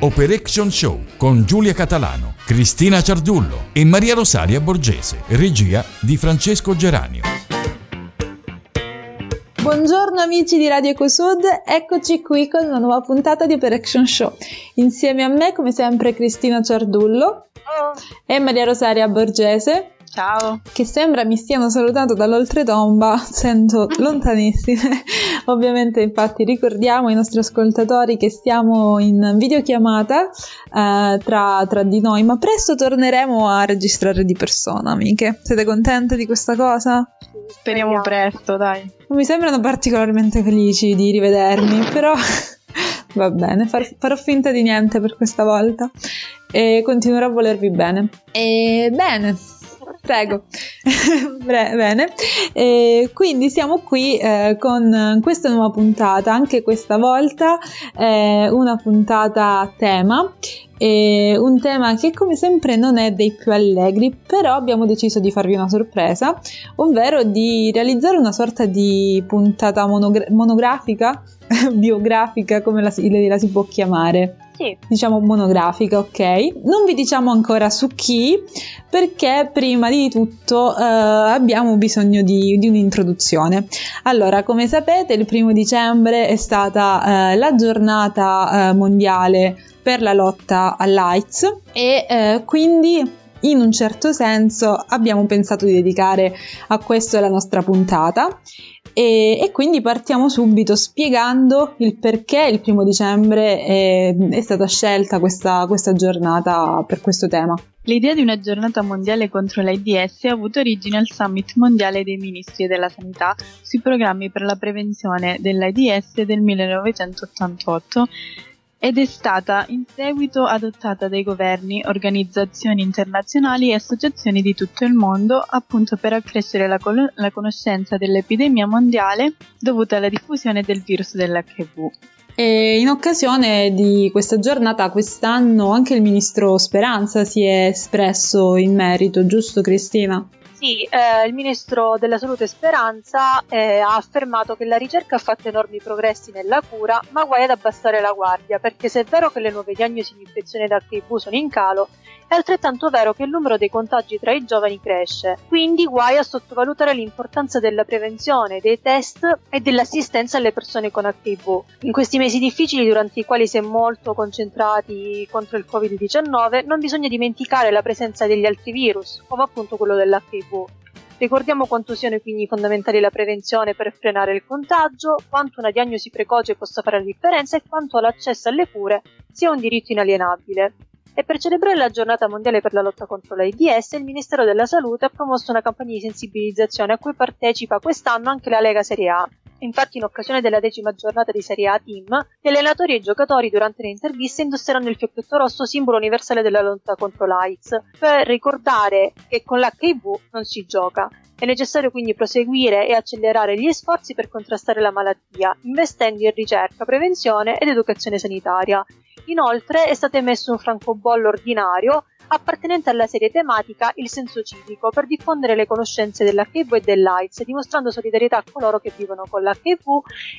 Operation Show con Giulia Catalano, Cristina Ciardullo e Maria Rosaria Borgese, regia di Francesco Geranio. Buongiorno amici di Radio EcoSud, eccoci qui con una nuova puntata di Operation Show. Insieme a me, come sempre, Cristina Ciardullo e Maria Rosaria Borgese. Ciao. Che sembra mi stiano salutando dall'oltretomba, sento lontanissime. Ovviamente, infatti, ricordiamo ai nostri ascoltatori che stiamo in videochiamata eh, tra, tra di noi, ma presto torneremo a registrare di persona, amiche. Siete contente di questa cosa? Speriamo presto, dai. Non mi sembrano particolarmente felici di rivedermi, però va bene, far, farò finta di niente per questa volta e continuerò a volervi bene. E bene. Prego. Bene. E quindi siamo qui eh, con questa nuova puntata, anche questa volta eh, una puntata a tema. E un tema che come sempre non è dei più allegri, però abbiamo deciso di farvi una sorpresa, ovvero di realizzare una sorta di puntata monogra- monografica, biografica, come la, la si può chiamare sì. diciamo monografica, ok? Non vi diciamo ancora su chi, perché prima di tutto eh, abbiamo bisogno di, di, un'introduzione. Allora, come sapete, il primo dicembre è stata eh, la giornata eh, mondiale per la lotta all'AIDS e eh, quindi in un certo senso abbiamo pensato di dedicare a questo la nostra puntata e, e, quindi partiamo subito spiegando il perché il primo dicembre è, è stata scelta questa, questa giornata per questo tema. L'idea di una giornata mondiale contro l'AIDS ha avuto origine al Summit mondiale dei ministri della sanità sui programmi per la prevenzione dell'AIDS del 1988 ed è stata in seguito adottata dai governi, organizzazioni internazionali e associazioni di tutto il mondo appunto per accrescere la, col- la conoscenza dell'epidemia mondiale dovuta alla diffusione del virus dell'HIV. E in occasione di questa giornata quest'anno anche il ministro Speranza si è espresso in merito, giusto Cristina? Sì, eh, il ministro della Salute Speranza eh, ha affermato che la ricerca ha fatto enormi progressi nella cura, ma guai ad abbassare la guardia, perché se è vero che le nuove diagnosi di infezione da HIV sono in calo, è altrettanto vero che il numero dei contagi tra i giovani cresce, quindi guai a sottovalutare l'importanza della prevenzione, dei test e dell'assistenza alle persone con HIV. In questi mesi difficili durante i quali si è molto concentrati contro il Covid-19 non bisogna dimenticare la presenza degli altri virus, come appunto quello dell'HIV. Ricordiamo quanto siano quindi fondamentali la prevenzione per frenare il contagio, quanto una diagnosi precoce possa fare la differenza e quanto l'accesso alle cure sia un diritto inalienabile e per celebrare la giornata mondiale per la lotta contro l'AIDS il Ministero della Salute ha promosso una campagna di sensibilizzazione a cui partecipa quest'anno anche la Lega Serie A. Infatti, in occasione della decima giornata di Serie A Team, gli allenatori e i giocatori durante le interviste indosseranno il fiocchetto rosso, simbolo universale della lotta contro l'AIDS, per ricordare che con l'HIV non si gioca. È necessario quindi proseguire e accelerare gli sforzi per contrastare la malattia, investendo in ricerca, prevenzione ed educazione sanitaria. Inoltre è stato emesso un francobollo ordinario appartenente alla serie tematica Il senso civico per diffondere le conoscenze dell'HIV e dell'AIDS, dimostrando solidarietà a coloro che vivono con l'HIV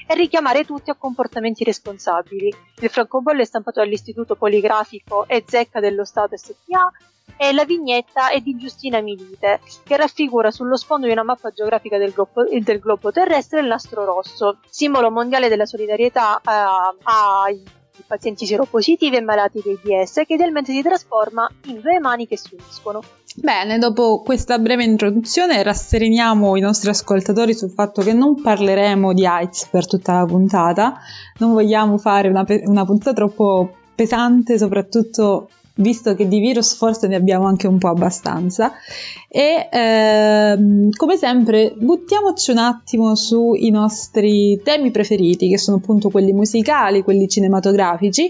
e richiamare tutti a comportamenti responsabili. Il francobollo è stampato dall'Istituto Poligrafico e Zecca dello Stato SPA e la vignetta è di Giustina Milite, che raffigura sullo sfondo di una mappa geografica del globo, del globo terrestre il nastro rosso, simbolo mondiale della solidarietà eh, ai pazienti seropositivi e malati di AIDS che idealmente si trasforma in due mani che si uniscono. Bene, dopo questa breve introduzione rassereniamo i nostri ascoltatori sul fatto che non parleremo di AIDS per tutta la puntata, non vogliamo fare una, una puntata troppo pesante, soprattutto visto che di virus forse ne abbiamo anche un po' abbastanza. E ehm, come sempre buttiamoci un attimo sui nostri temi preferiti, che sono appunto quelli musicali, quelli cinematografici,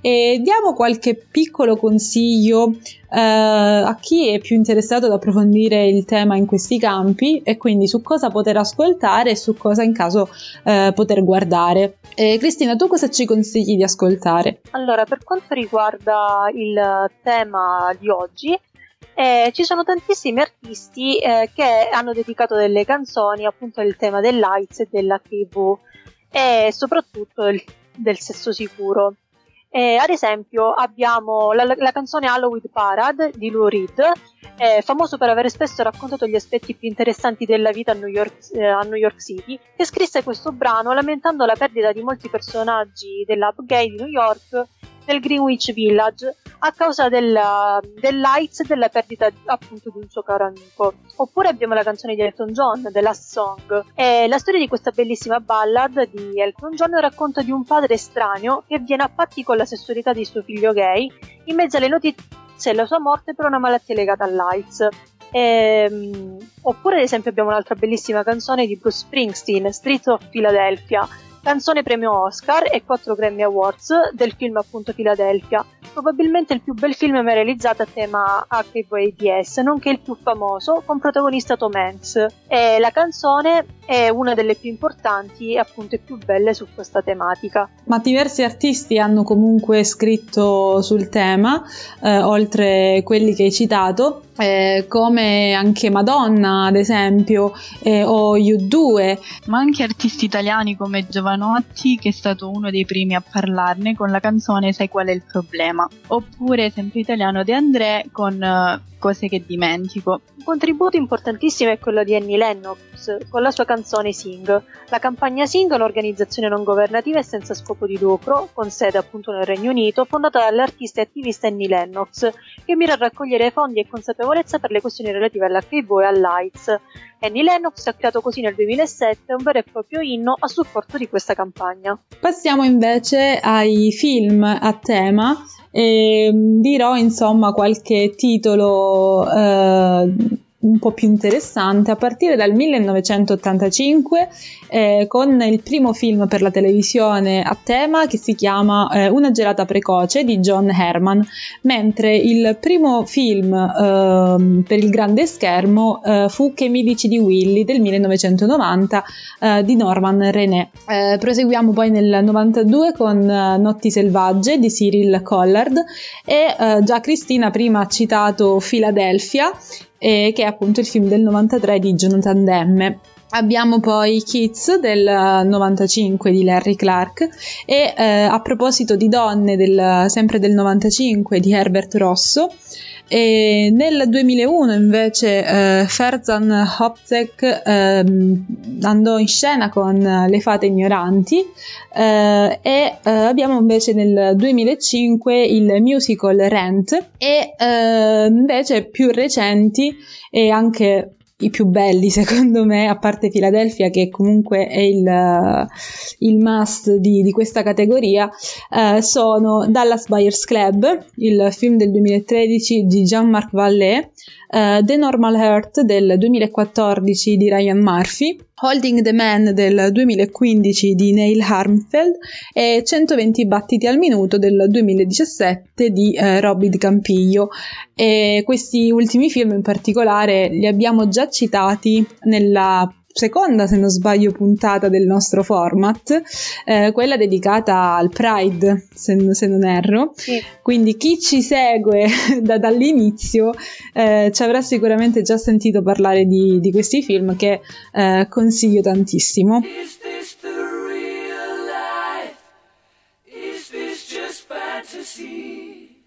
e diamo qualche piccolo consiglio a chi è più interessato ad approfondire il tema in questi campi e quindi su cosa poter ascoltare e su cosa in caso eh, poter guardare. Eh, Cristina, tu cosa ci consigli di ascoltare? Allora, per quanto riguarda il tema di oggi, eh, ci sono tantissimi artisti eh, che hanno dedicato delle canzoni appunto al tema dell'AIDS e dell'HIV e soprattutto del, del sesso sicuro. Eh, ad esempio abbiamo la, la, canzone Halloween Parade di Lou Reed, eh, famoso per aver spesso raccontato gli aspetti più interessanti della vita a New, York, eh, a New York City, che scrisse questo brano lamentando la perdita di molti personaggi dell'hub gay di New York nel Greenwich Village a causa della, dell'AIDS e della perdita appunto di un suo caro amico. Oppure abbiamo la canzone di Elton John, The Last Song. E la storia di questa bellissima ballad di Elton John racconta di un padre estraneo che viene a patti con la sessualità di suo figlio gay in mezzo alle notizie della sua morte per una malattia legata all'AIDS. Ehm, oppure ad esempio abbiamo un'altra bellissima canzone di Bruce Springsteen, Streets of Philadelphia, canzone premio Oscar e 4 Grammy Awards del film appunto Philadelphia, probabilmente il più bel film mai realizzato a tema HIV-AIDS, nonché il più famoso, con protagonista Tom Hanks. E la canzone è una delle più importanti e appunto più belle su questa tematica. Ma diversi artisti hanno comunque scritto sul tema, eh, oltre quelli che hai citato, eh, come anche Madonna, ad esempio, eh, o U2. Ma anche artisti italiani come Giovanotti, che è stato uno dei primi a parlarne con la canzone Sai qual è il problema. Oppure, sempre italiano, De André con uh, Cose che dimentico. Un contributo importantissimo è quello di Annie Lennox con la sua canzone Sing. La campagna Sing è un'organizzazione non governativa e senza scopo di lucro, con sede appunto nel Regno Unito, fondata dall'artista e attivista Annie Lennox, che mira a raccogliere fondi e consapevolezza per le questioni relative all'HIV e all'AIDS. Annie Lennox ha creato così nel 2007 un vero e proprio inno a supporto di questa campagna. Passiamo invece ai film a tema e dirò insomma qualche titolo eh, un po' più interessante a partire dal 1985 eh, con il primo film per la televisione a tema che si chiama eh, Una gelata precoce di John Herman, mentre il primo film eh, per il grande schermo eh, fu Che mi dici di Willy del 1990 eh, di Norman René. Eh, proseguiamo poi nel 92 con Notti selvagge di Cyril Collard e già Cristina prima ha citato Philadelphia eh, che è appunto il film del 93 di Jonathan Demme. Abbiamo poi Kids del 95 di Larry Clark e eh, a proposito di donne del, sempre del 95 di Herbert Rosso e nel 2001 invece eh, Ferzan Hopzek eh, andò in scena con Le fate ignoranti eh, e eh, abbiamo invece nel 2005 il musical Rent e eh, invece più recenti e anche i più belli secondo me, a parte Philadelphia che comunque è il, il must di, di, questa categoria, eh, sono Dallas Buyers Club, il film del 2013 di Jean-Marc Vallée, uh, The Normal Heart del 2014 di Ryan Murphy, Holding the Man del 2015 di Neil Harmfeld e 120 battiti al minuto del 2017 di Robbie Di Campiglio. E questi ultimi film in particolare li abbiamo già citati nella seconda, se non sbaglio, puntata del nostro format, eh, quella dedicata al Pride, se, se non erro. Sì. Quindi chi ci segue da, dall'inizio eh, ci avrà sicuramente già sentito parlare di, di questi film che eh, consiglio tantissimo. Is this the real life? Is this just fantasy?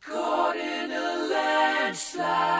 Caught in a landslide,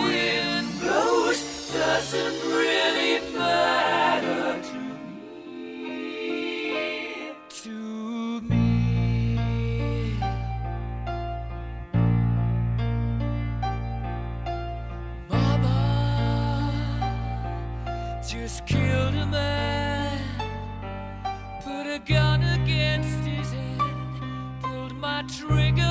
doesn't really matter to me. To me. Mama just killed a man, put a gun against his head, pulled my trigger,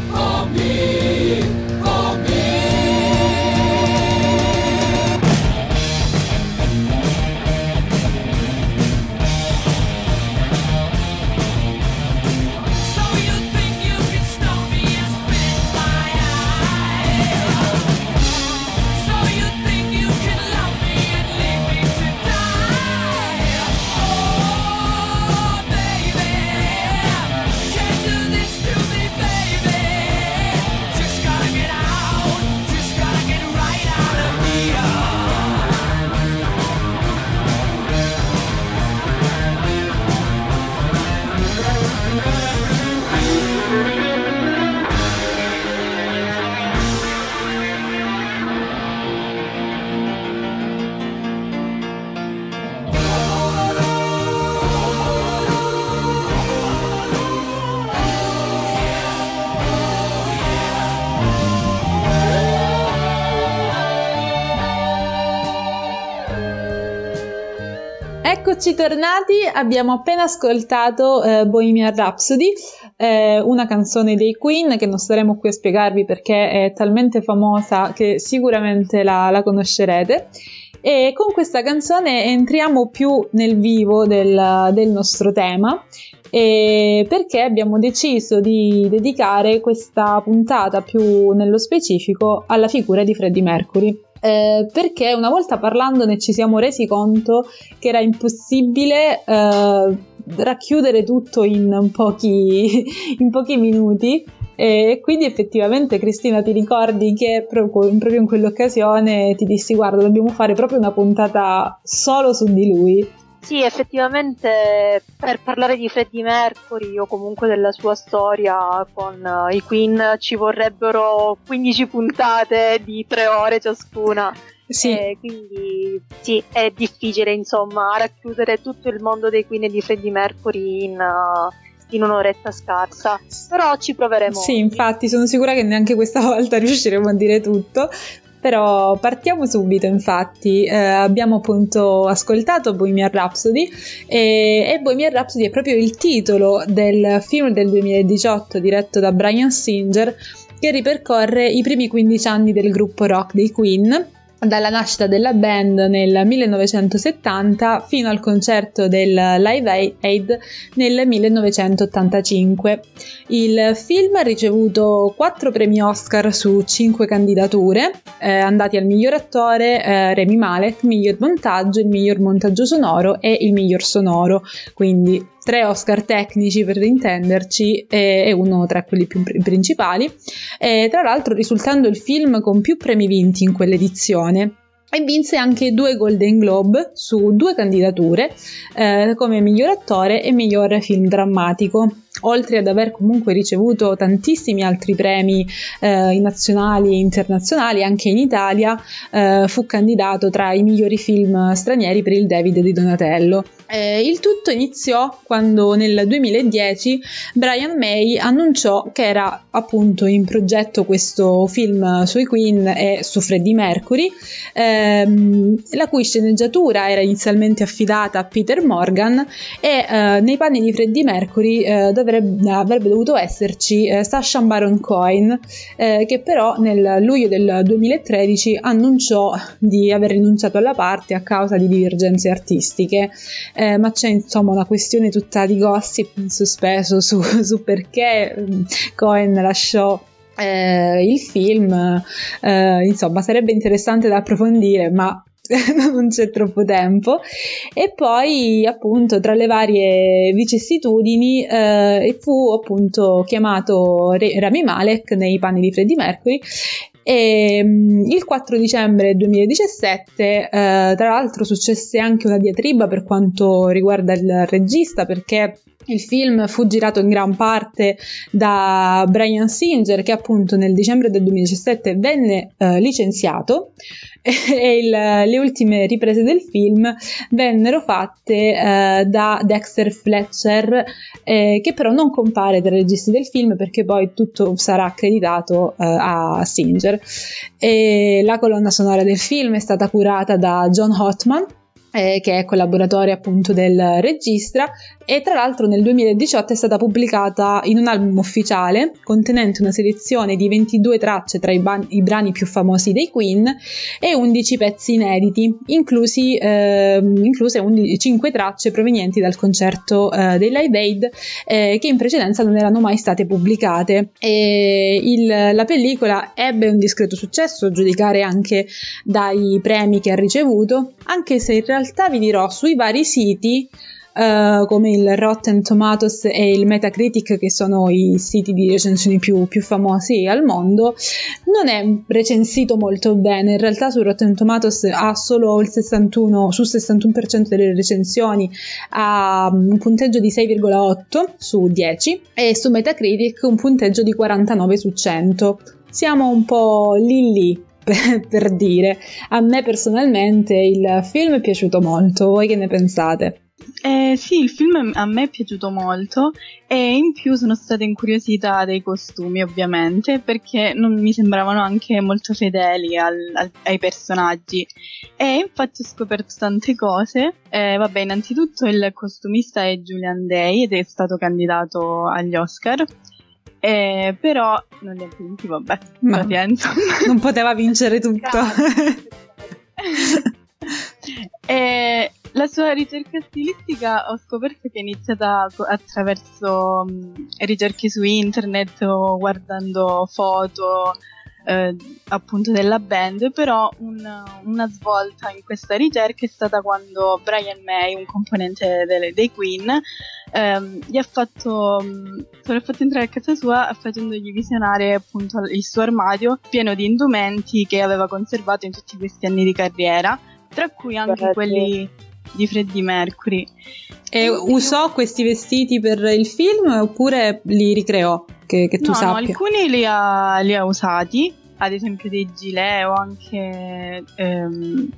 for me, for me. Eccoci tornati, abbiamo appena ascoltato eh, Bohemian Rhapsody, eh, una canzone dei Queen che non staremo qui a spiegarvi perché è talmente famosa che sicuramente la, la conoscerete. E con questa canzone entriamo più nel vivo del, del nostro tema perché abbiamo deciso di dedicare questa puntata più nello specifico alla figura di Freddie Mercury. Eh, perché una volta parlandone ci siamo resi conto che era impossibile eh, racchiudere tutto in pochi, in pochi minuti. E quindi effettivamente Cristina ti ricordi che proprio, in quell'occasione ti dissi guarda dobbiamo fare proprio una puntata solo su di lui Sì, effettivamente per parlare di Freddie Mercury o comunque della sua storia con eh, i Queen ci vorrebbero 15 puntate di 3 ore ciascuna. Sì. E quindi sì, è difficile insomma racchiudere tutto il mondo dei Queen e di Freddie Mercury in, uh, in un'oretta scarsa. Però ci proveremo. Sì, infatti sono sicura che neanche questa volta riusciremo a dire tutto. Però partiamo subito, infatti, eh, abbiamo appunto ascoltato Bohemian Rhapsody e, e Bohemian Rhapsody è proprio il titolo del film del 2018 diretto da Brian Singer che ripercorre i primi 15 anni del gruppo rock dei Queen dalla nascita della band nel 1970 fino al concerto del Live Aid nel 1985. Il film ha ricevuto 4 premi Oscar su 5 candidature, eh, andati al miglior attore eh, Remy Malek, miglior montaggio, il miglior montaggio sonoro e il miglior sonoro, quindi tre Oscar tecnici per intenderci e, uno tra quelli più pr- principali, e, tra l'altro risultando il film con più premi vinti in quell'edizione e vinse anche due Golden Globe su due candidature eh, come miglior attore e miglior film drammatico oltre ad aver comunque ricevuto tantissimi altri premi eh, nazionali e internazionali, anche in Italia eh, fu candidato tra i migliori film stranieri per il David di Donatello. Eh, il tutto iniziò quando nel 2010 Brian May annunciò che era appunto in progetto questo film sui Queen e su Freddie Mercury, ehm, la cui sceneggiatura era inizialmente affidata a Peter Morgan e eh, nei panni di Freddie Mercury eh, dovrebbe, avrebbe dovuto esserci eh, Sacha Baron Cohen, eh, che però nel luglio del 2013 annunciò di aver rinunciato alla parte a causa di divergenze artistiche. Eh, ma c'è insomma una questione tutta di gossip in sospeso su, su perché mm, Cohen lasciò eh, il film, eh, insomma sarebbe interessante da approfondire, ma non c'è troppo tempo. E poi appunto tra le varie vicissitudini eh, fu appunto chiamato Rami Malek nei panni di Freddie Mercury. E mm, il 4 dicembre 2017, eh, tra l'altro, successe anche una diatriba per quanto riguarda il regista, perché il film fu girato in gran parte da Brian Singer, che appunto nel dicembre del 2017 venne eh, licenziato e il, le ultime riprese del film vennero fatte eh, da Dexter Fletcher, eh, che però non compare tra i registi del film perché poi tutto sarà accreditato eh, a Singer. E la colonna sonora del film è stata curata da John Hotman eh, che è collaboratore appunto del regista e tra l'altro nel 2018 è stata pubblicata in un album ufficiale contenente una selezione di 22 tracce tra i, ban- i brani più famosi dei Queen e 11 pezzi inediti, inclusi, eh, incluse 11, 5 tracce provenienti dal concerto eh, dei Live Aid eh, che in precedenza non erano mai state pubblicate. Il, la pellicola ebbe un discreto successo, a giudicare anche dai premi che ha ricevuto, anche se in realtà vi dirò sui vari siti Uh, come il Rotten Tomatoes e il Metacritic, che sono i siti di recensioni più, più, famosi al mondo, non è recensito molto bene. In realtà su Rotten Tomatoes ha solo il 61, sul 61% delle recensioni ha un punteggio di 6,8 su 10 e su Metacritic un punteggio di 49 su 100. Siamo un po' lì lì per, dire. A me personalmente il film è piaciuto molto, voi che ne pensate? Eh, sì, il film a me è piaciuto molto e in più sono stata incuriosita dai costumi ovviamente perché non mi sembravano anche molto fedeli al, al, ai personaggi e infatti ho scoperto tante cose. Eh, vabbè, innanzitutto il costumista è Julian Day ed è stato candidato agli Oscar. Eh, però non li ha vinti, vabbè, Ma pazienza. Non poteva vincere tutto. e la sua ricerca stilistica ho scoperto che è iniziata attraverso mh, ricerche su internet o guardando foto eh, appunto della band, però un, una svolta in questa ricerca è stata quando Brian May, un componente delle, dei Queen, ehm, gli ha fatto, mh, fatto entrare a casa sua facendogli visionare appunto il suo armadio pieno di indumenti che aveva conservato in tutti questi anni di carriera, tra cui anche Guarda. quelli di Freddie Mercury. E usò questi vestiti per il film oppure li ricreò? Che, che tu no, no, sappia. alcuni li ha, li ha usati, ad esempio dei gilet o anche ehm,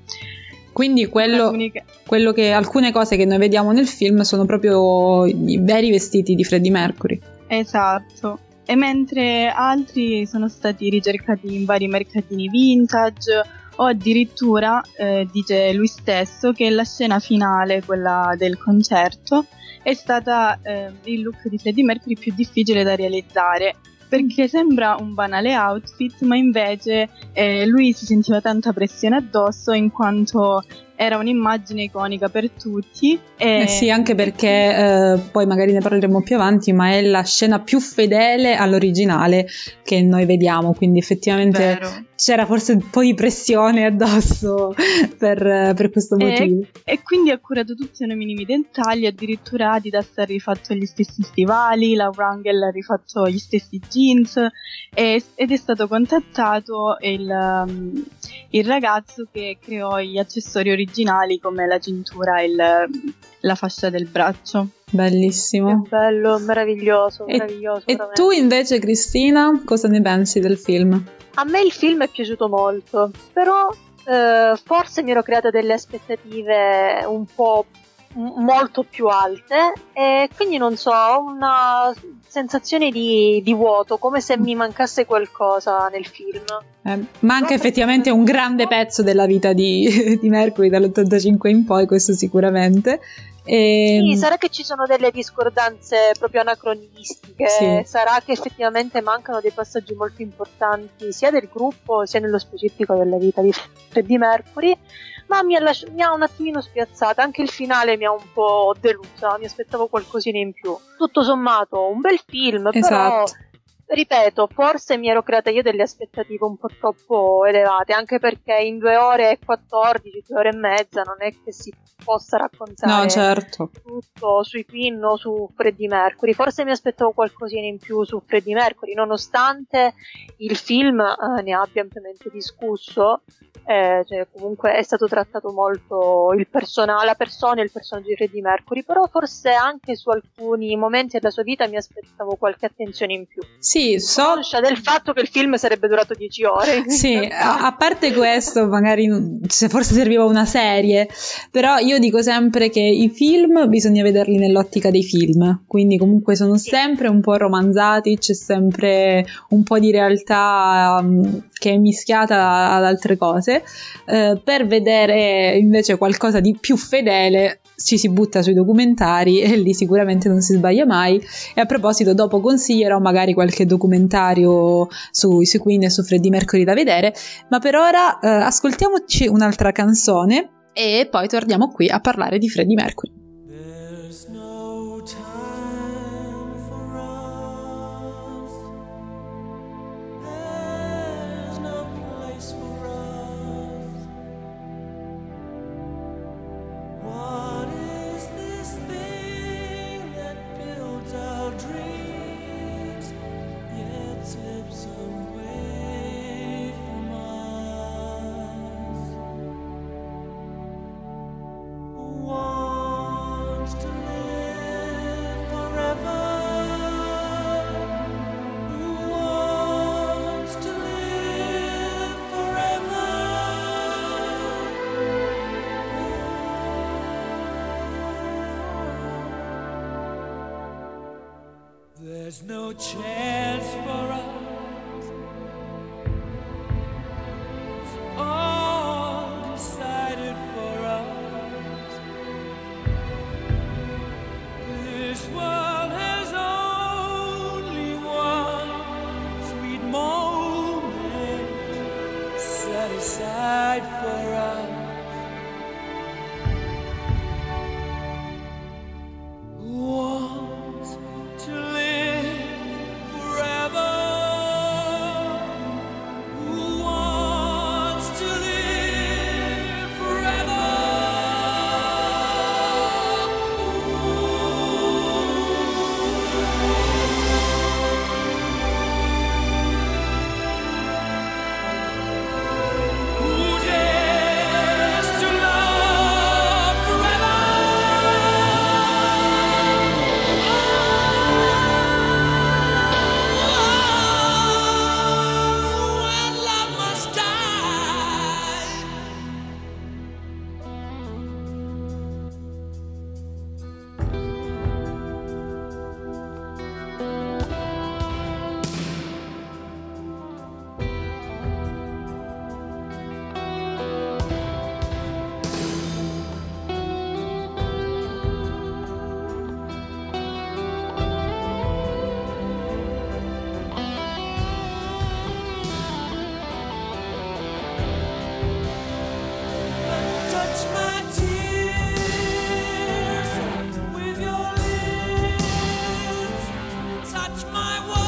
Quindi quello, che- quello che alcune cose che noi vediamo nel film sono proprio i veri vestiti di Freddie Mercury. Esatto. E mentre altri sono stati ricercati in vari mercatini vintage o addirittura eh, dice lui stesso che la scena finale, quella del concerto, è stata eh, il look di Freddie Mercury più difficile da realizzare perché sembra un banale outfit, ma invece eh, lui si sentiva tanta pressione addosso in quanto era un'immagine iconica per tutti. E... Eh sì, anche perché eh, poi magari ne parleremo più avanti, ma è la scena più fedele all'originale che noi vediamo, quindi effettivamente c'era forse un po' di pressione addosso per, per questo motivo. E, e, quindi ha curato tutti i minimi dettagli, addirittura Adidas ha rifatto gli stessi stivali, la Wrangel ha rifatto gli stessi jeans e, ed è stato contattato il, um, il ragazzo che creò gli accessori originali come la cintura e il, la fascia del braccio. Bellissimo. Che bello, meraviglioso, E, meraviglioso. e veramente. tu invece, Cristina, cosa ne pensi del film? A me il film è piaciuto molto, però eh, forse mi ero creata delle aspettative un po' molto più alte e quindi non so, una sensazione di, di vuoto, come se mi mancasse qualcosa nel film. Eh, manca effettivamente un grande pezzo della vita di, di Mercury dall'85 in poi, questo sicuramente. E, Sì, sarà che ci sono delle discordanze proprio anacronistiche, Sì. sarà che effettivamente mancano dei passaggi molto importanti sia del gruppo sia nello specifico della vita di Freddie Mercury, ma mi ha, lasci- mi ha un attimino spiazzata, anche il finale mi ha un po' delusa, mi aspettavo qualcosina in più. Tutto sommato un bel film, però Esatto. Ripeto, forse mi ero creata io delle aspettative un po' troppo elevate, anche perché in due ore e 14, due ore e mezza non è che si possa raccontare No, certo. tutto sui Queen o su Freddie Mercury. Forse mi aspettavo qualcosina in più su Freddie Mercury, nonostante il film eh, ne abbia ampiamente discusso. eh, cioè, comunque è stato trattato molto il persona- la persona e il personaggio di Freddie Mercury, però forse anche su alcuni momenti della sua vita mi aspettavo qualche attenzione in più. Sì, so Conscia del fatto che il film sarebbe durato 10 ore. Sì, a, parte questo, magari se forse serviva una serie, però io dico sempre che i film bisogna vederli nell'ottica dei film, quindi comunque sono Sì. sempre un po' romanzati, c'è sempre un po' di realtà um, che è mischiata ad altre cose. Eh, per vedere invece qualcosa di più fedele ci si butta sui documentari e lì sicuramente non si sbaglia mai. E a proposito, dopo consiglierò magari qualche documentario su, su Queen e su Freddie Mercury da vedere, ma per ora eh, ascoltiamoci un'altra canzone e poi torniamo qui a parlare di Freddie Mercury. There's no chance for us. my way.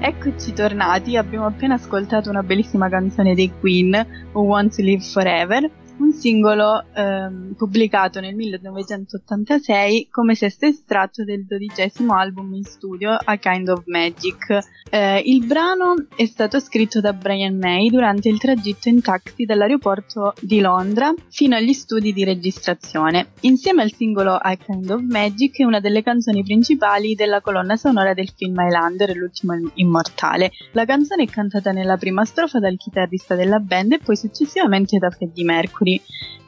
Eccoci tornati, abbiamo appena ascoltato una bellissima canzone dei Queen, Who Want to Live Forever, un singolo ehm, pubblicato nel 1986 come sesto estratto del dodicesimo album in studio A Kind of Magic. Eh, il brano è stato scritto da Brian May durante il tragitto in taxi dall'aeroporto di Londra fino agli studi di registrazione. Insieme al singolo A Kind of Magic è una delle canzoni principali della colonna sonora del film Highlander, l'ultimo immortale. La canzone è cantata nella prima strofa dal chitarrista della band e poi successivamente da Freddie Mercury.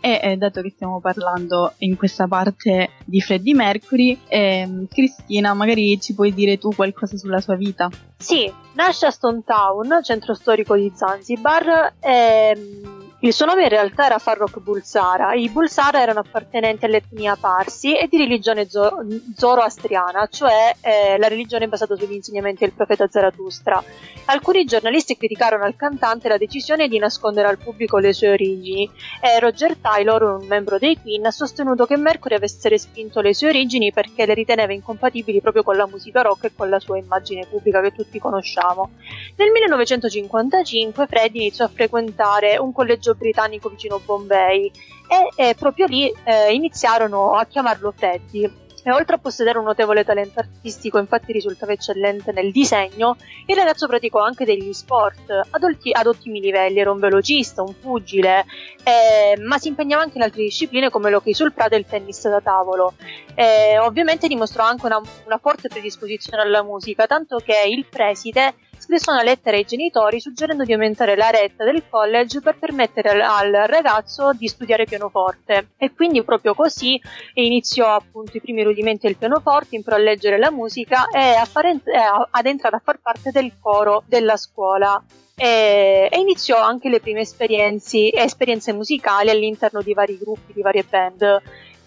E eh, dato che stiamo parlando in questa parte di Freddie Mercury, eh, Cristina, magari ci puoi dire tu qualcosa sulla sua vita? Sì, nasce a Stone Town, centro storico di Zanzibar. Ehm il suo nome in realtà era Farrokh Bulsara. I Bulsara erano appartenenti all'etnia Parsi e di religione zo- zoroastriana, cioè eh, la religione basata sugli insegnamenti del profeta Zarathustra. Alcuni giornalisti criticarono al cantante la decisione di nascondere al pubblico le sue origini e Roger Taylor, un membro dei Queen, ha sostenuto che Mercury avesse respinto le sue origini perché le riteneva incompatibili proprio con la musica rock e con la sua immagine pubblica che tutti conosciamo. Nel 1955 Freddie iniziò a frequentare un collegio villaggio britannico vicino Bombay e, e proprio lì eh, iniziarono a chiamarlo Teddy. E oltre a possedere un notevole talento artistico, infatti risultava eccellente nel disegno, il ragazzo praticò anche degli sport ad, olti, ad ottimi livelli, era un velocista, un pugile, eh, ma si impegnava anche in altre discipline come l'hockey sul prato e il tennis da tavolo. Eh, ovviamente dimostrò anche una, una forte predisposizione alla musica, tanto che il preside scrisse una lettera ai genitori suggerendo di aumentare la retta del college per permettere al, ragazzo di studiare pianoforte. E quindi proprio così iniziò appunto i primi rudimenti del pianoforte, imparò a leggere la musica e ad entrare a far parte del coro della scuola. E, e, iniziò anche le prime esperienze, esperienze musicali all'interno di vari gruppi, di varie band.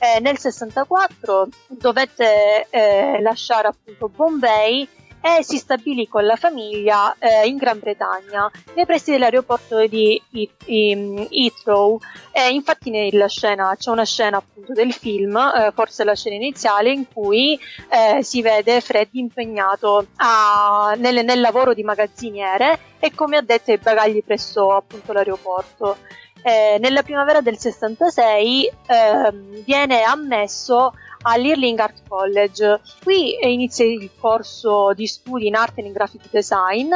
Eh, nel 64 dovette eh, lasciare appunto Bombay e si stabilì con la famiglia eh, in Gran Bretagna, nei pressi dell'aeroporto di Heathrow. E infatti nella scena c'è una scena appunto del film, eh, forse la scena iniziale, in cui eh, si vede Freddy impegnato a, nel, nel, lavoro di magazziniere e come addetto ai bagagli presso appunto l'aeroporto. Eh, nella primavera del 66 ehm, viene ammesso all'Irling Art College. Qui inizia il corso di studi in arte e in graphic design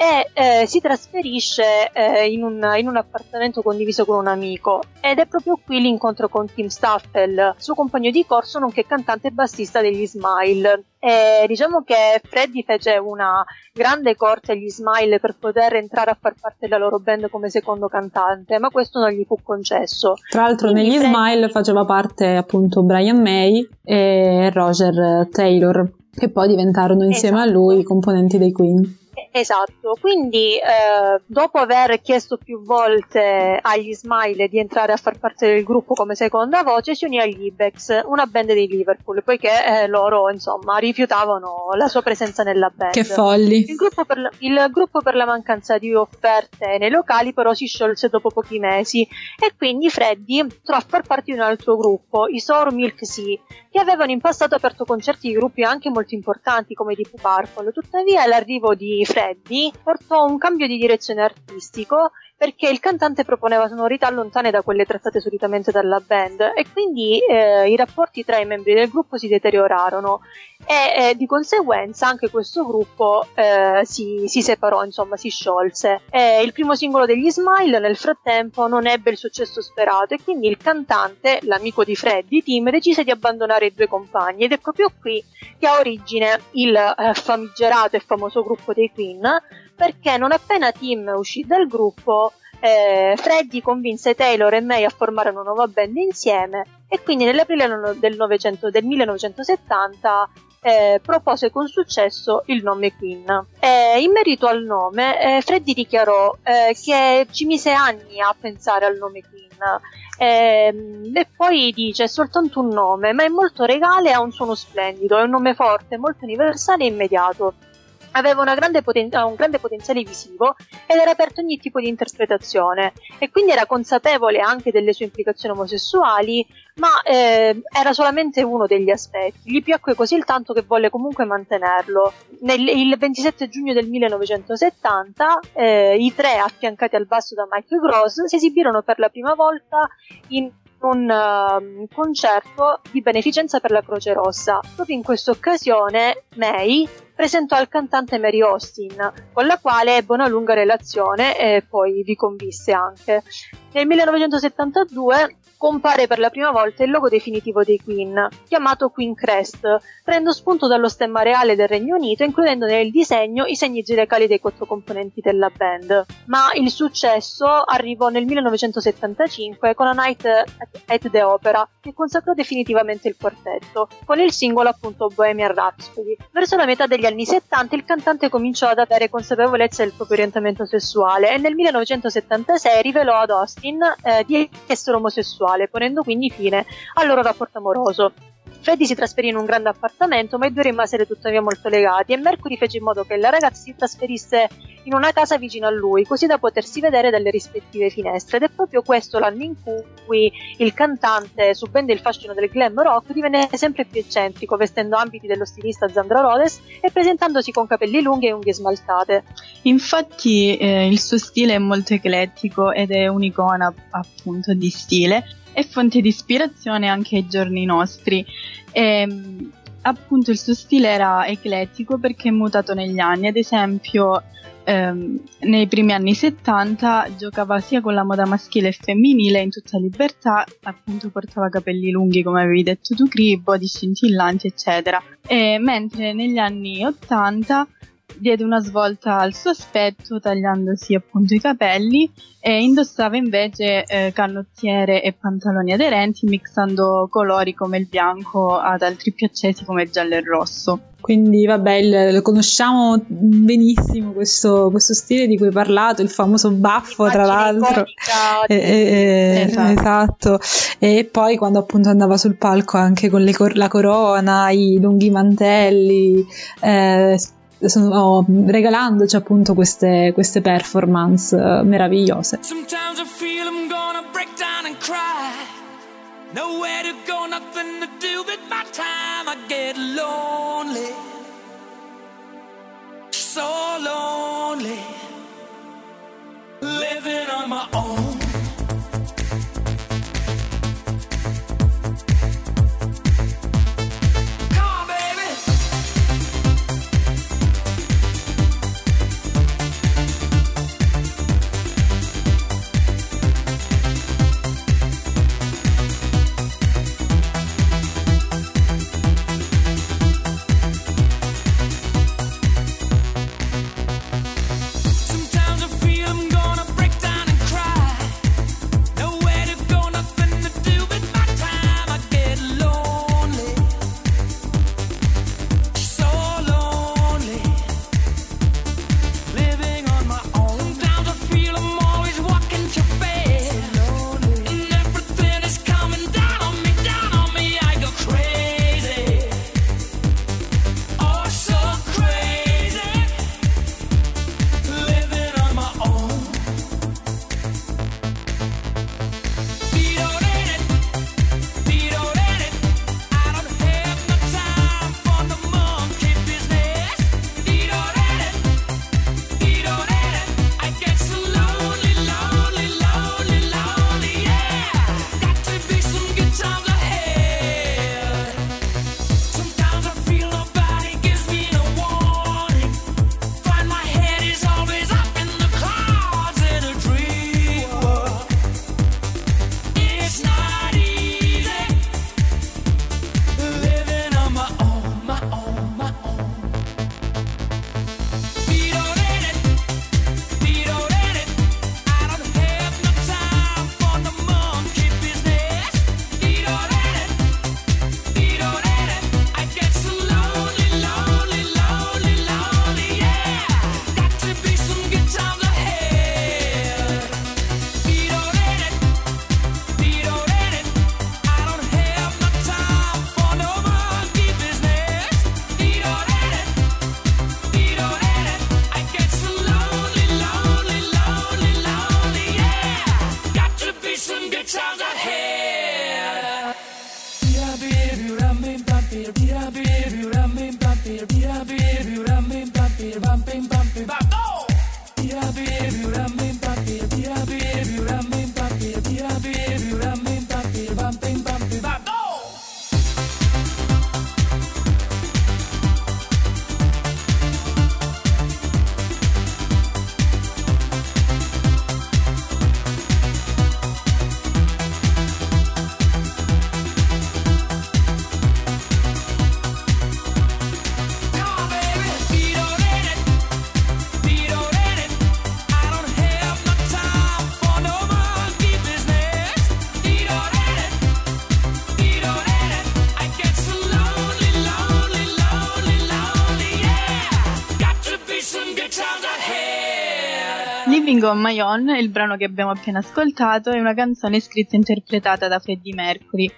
e eh, si trasferisce eh, in, un, in, un, appartamento condiviso con un amico ed è proprio qui l'incontro con Tim Staffel, suo compagno di corso nonché cantante e bassista degli Smile. E diciamo che Freddy fece una grande corsa agli Smile per poter entrare a far parte della loro band come secondo cantante, ma questo non gli fu concesso. Tra l'altro Quindi negli Freddy... Smile faceva parte appunto Brian May e Roger Taylor, che poi diventarono insieme esatto. a lui i componenti dei Queen. Esatto, quindi eh, dopo aver chiesto più volte agli Smile di entrare a far parte del gruppo come seconda voce, si unì agli Ibex, una band di Liverpool, poiché eh, loro insomma rifiutavano la sua presenza nella band. Che folli! Il gruppo, per la, il gruppo per la mancanza di offerte nei locali però si sciolse dopo pochi mesi e quindi Freddy entrò a far parte di un altro gruppo, i Sour Milk Sea, che avevano in passato aperto concerti di gruppi anche molto importanti come di Purple. Tuttavia l'arrivo di Freddy portò un cambio di direzione artistico perché il cantante proponeva sonorità lontane da quelle trattate solitamente dalla band e quindi eh, i rapporti tra i membri del gruppo si deteriorarono e eh, di conseguenza anche questo gruppo eh, si, si, separò, insomma si sciolse. Il primo singolo degli Smile nel frattempo non ebbe il successo sperato e quindi il cantante, l'amico di Freddy, Tim, decise di abbandonare i due compagni ed è proprio qui che ha origine il eh, famigerato e famoso gruppo dei Queen perché non appena Tim uscì dal gruppo, eh, Freddy convinse Taylor e May a formare una nuova band insieme e quindi nell'aprile del, 900, del 1970 eh, propose con successo il nome Queen. Eh, in merito al nome, eh, Freddy dichiarò eh, che ci mise anni a pensare al nome Queen. Ehm, e poi dice: è soltanto un nome, ma è molto regale e ha un suono splendido. È un nome forte, molto universale e immediato. Aveva grande poten- un grande potenziale visivo ed era aperto a ogni tipo di interpretazione e quindi era consapevole anche delle sue implicazioni omosessuali, ma eh, era solamente uno degli aspetti. Gli piacque così il tanto che volle comunque mantenerlo. Nel, il 27 giugno del 1970 eh, i tre, affiancati al basso da Mike Gross, si esibirono per la prima volta in un uh, concerto di beneficenza per la Croce Rossa. Proprio in questa occasione May presentò al cantante Mary Austin, con la quale ebbe una lunga relazione e poi vi convisse anche. Nel 1972 compare per la prima volta il logo definitivo dei Queen, chiamato Queen Crest, prendendo spunto dallo stemma reale del Regno Unito, includendo nel disegno i segni zodiacali dei quattro componenti della band. Ma il successo arrivò nel 1975 con A Night at the Opera, che consacrò definitivamente il quartetto, con il singolo appunto Bohemian Rhapsody. Verso la metà degli anni 70 il cantante cominciò ad avere consapevolezza del proprio orientamento sessuale e nel 1976 rivelò ad Austin eh, di essere omosessuale sessuale, ponendo quindi fine al loro rapporto amoroso. Freddy si trasferì in un grande appartamento, ma i due rimasero tuttavia molto legati e Mercury fece in modo che la ragazza si trasferisse in una casa vicino a lui, così da potersi vedere dalle rispettive finestre. Ed è proprio questo l'anno in cui il cantante, subendo il fascino del glam rock, divenne sempre più eccentrico, vestendo ambiti dello stilista Zandra Rhodes e presentandosi con capelli lunghi e unghie smaltate. Infatti eh, il suo stile è molto eclettico ed è un'icona appunto di stile è fonte di ispirazione anche ai giorni nostri. E, ehm, appunto il suo stile era eclettico perché è mutato negli anni, ad esempio ehm, nei primi anni 70 giocava sia con la moda maschile e femminile in tutta libertà, appunto portava capelli lunghi come avevi detto tu, Cri, body scintillanti eccetera, e mentre negli anni 80 diede una svolta al suo aspetto tagliandosi appunto i capelli e indossava invece eh, canottiere e pantaloni aderenti mixando colori come il bianco ad altri più accesi come il giallo e il rosso. Quindi vabbè, il, lo conosciamo benissimo questo, questo, stile di cui hai parlato, il famoso baffo tra l'altro. Eh, eh, esatto. esatto. E poi quando appunto andava sul palco anche con cor- la corona, i lunghi mantelli, eh, sono, regalandoci appunto queste, queste performance uh, meravigliose. Sometimes I feel I'm gonna break down and cry. Nowhere to go, nothing to do with my time. I get lonely. So lonely. Living on my own. Living on My Own, il brano che abbiamo appena ascoltato, è una canzone scritta e interpretata da Freddie Mercury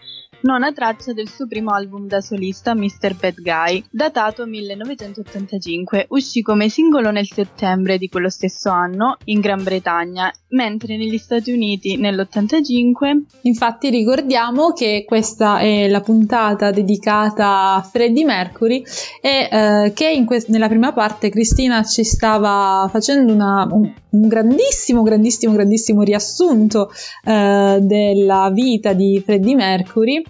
nona traccia del suo primo album da solista Mr. Bad Guy, datato 1985. Uscì come singolo nel settembre di quello stesso anno in Gran Bretagna, mentre negli Stati Uniti nell'85. Infatti ricordiamo che questa è la puntata dedicata a Freddie Mercury e eh, che que- nella prima parte Cristina ci stava facendo una, un, un, grandissimo, grandissimo, grandissimo riassunto eh, della vita di Freddie Mercury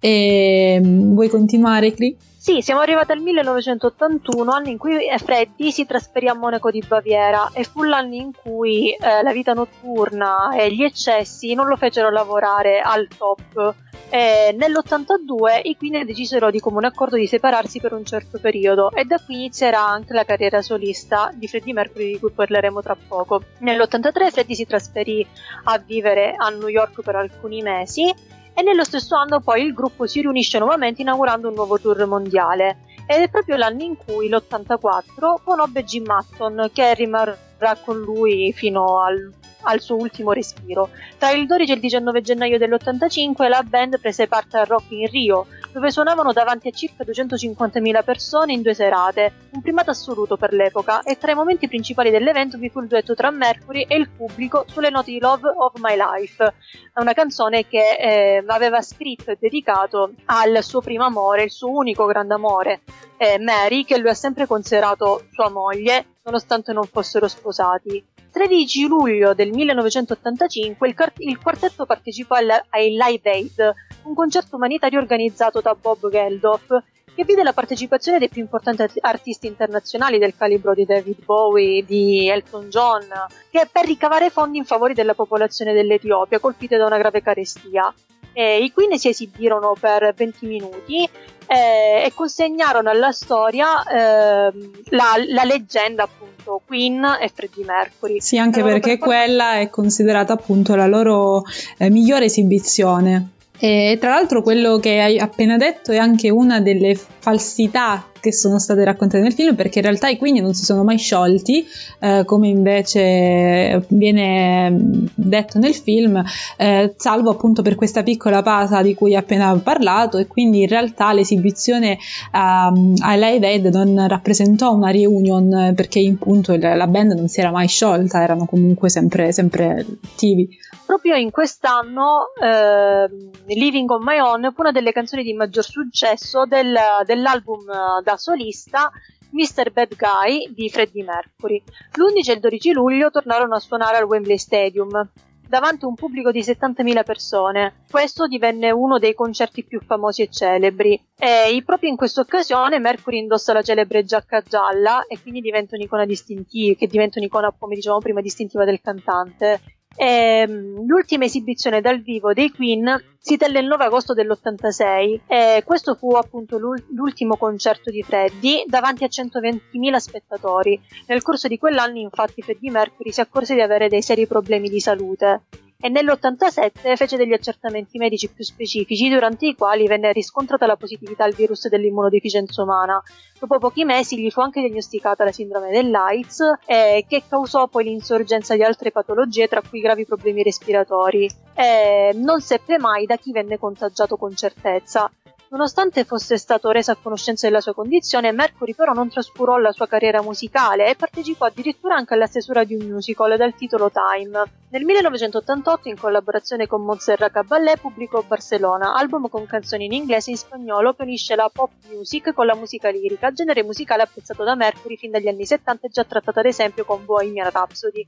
e, ehm, vuoi continuare, Cri? Sì, siamo arrivati al 1981, anno in cui Freddy si trasferì a Monaco di Baviera e fu l'anno in cui eh, la vita notturna e gli eccessi non lo fecero lavorare al top. E nell'82 i Queen decisero di comune accordo di separarsi per un certo periodo e da qui inizierà anche la carriera solista di Freddie Mercury di cui parleremo tra poco. Nell'83 Freddie si trasferì a vivere a New York per alcuni mesi e nello stesso anno poi il gruppo si riunisce nuovamente inaugurando un nuovo tour mondiale. Ed è proprio l'anno in cui, l'84, conobbe Jim Matton che rimarrà con lui fino al, al, suo ultimo respiro. Tra il 12 e il 19 gennaio dell'85 la band prese parte al Rock in Rio, dove suonavano davanti a circa 250.000 persone in due serate, un primato assoluto per l'epoca, e tra i momenti principali dell'evento vi fu il duetto tra Mercury e il pubblico sulle note di Love of My Life, una canzone che eh, aveva scritto e dedicato al suo primo amore, il suo unico grande amore, eh, Mary, che lui ha sempre considerato sua moglie, nonostante non fossero sposati. 13 luglio del 1985 il, il quartetto partecipò ai Live Aid, un concerto umanitario organizzato da Bob Geldof che vide la partecipazione dei più importanti artisti internazionali del calibro di David Bowie, di Elton John, che per ricavare fondi in favore della popolazione dell'Etiopia colpite da una grave carestia. E I Queen si esibirono per 20 minuti eh, e consegnarono alla storia eh, la, la, leggenda appunto Queen e Freddie Mercury. Sì, anche perché per quella è considerata appunto la loro eh, migliore esibizione. E tra l'altro quello che hai appena detto è anche una delle falsità che sono state raccontate nel film perché in realtà i quindi non si sono mai sciolti eh, come invece viene mm, detto nel film eh, salvo appunto per questa piccola pausa di cui ho appena parlato e quindi in realtà l'esibizione um, a Live Aid non rappresentò una reunion perché appunto la band non si era mai sciolta erano comunque sempre, sempre attivi proprio in quest'anno eh, Living on My Own fu una delle canzoni di maggior successo del, dell'album da solista Mr. Bad Guy di Freddie Mercury. L'11 e il 12 luglio tornarono a suonare al Wembley Stadium davanti a un pubblico di 70.000 persone. Questo divenne uno dei concerti più famosi e celebri. E proprio in questa occasione Mercury indossa la celebre giacca gialla e quindi diventa un'icona distintiva, che diventa un'icona, come dicevamo prima, distintiva del cantante. E, ehm, l'ultima esibizione dal vivo dei Queen si tenne il 9 agosto dell'86 e questo fu appunto l'ultimo concerto di Freddie davanti a 120.000 spettatori. Nel corso di quell'anno infatti Freddie Mercury si accorse di avere dei seri problemi di salute e nell'87 fece degli accertamenti medici più specifici durante i quali venne riscontrata la positività al virus dell'immunodeficienza umana. Dopo pochi mesi gli fu anche diagnosticata la sindrome dell'AIDS eh, che causò poi l'insorgenza di altre patologie tra cui gravi problemi respiratori. Eh, non seppe mai da chi venne contagiato con certezza. Nonostante fosse stato reso a conoscenza della sua condizione, Mercury però non trascurò la sua carriera musicale e partecipò addirittura anche alla stesura di un musical dal titolo Time. Nel 1988, in collaborazione con Montserrat Caballé, pubblicò Barcelona, album con canzoni in inglese e in spagnolo che unisce la pop music con la musica lirica, genere musicale apprezzato da Mercury fin dagli anni 70 e già trattato ad esempio con Bohemian Rhapsody.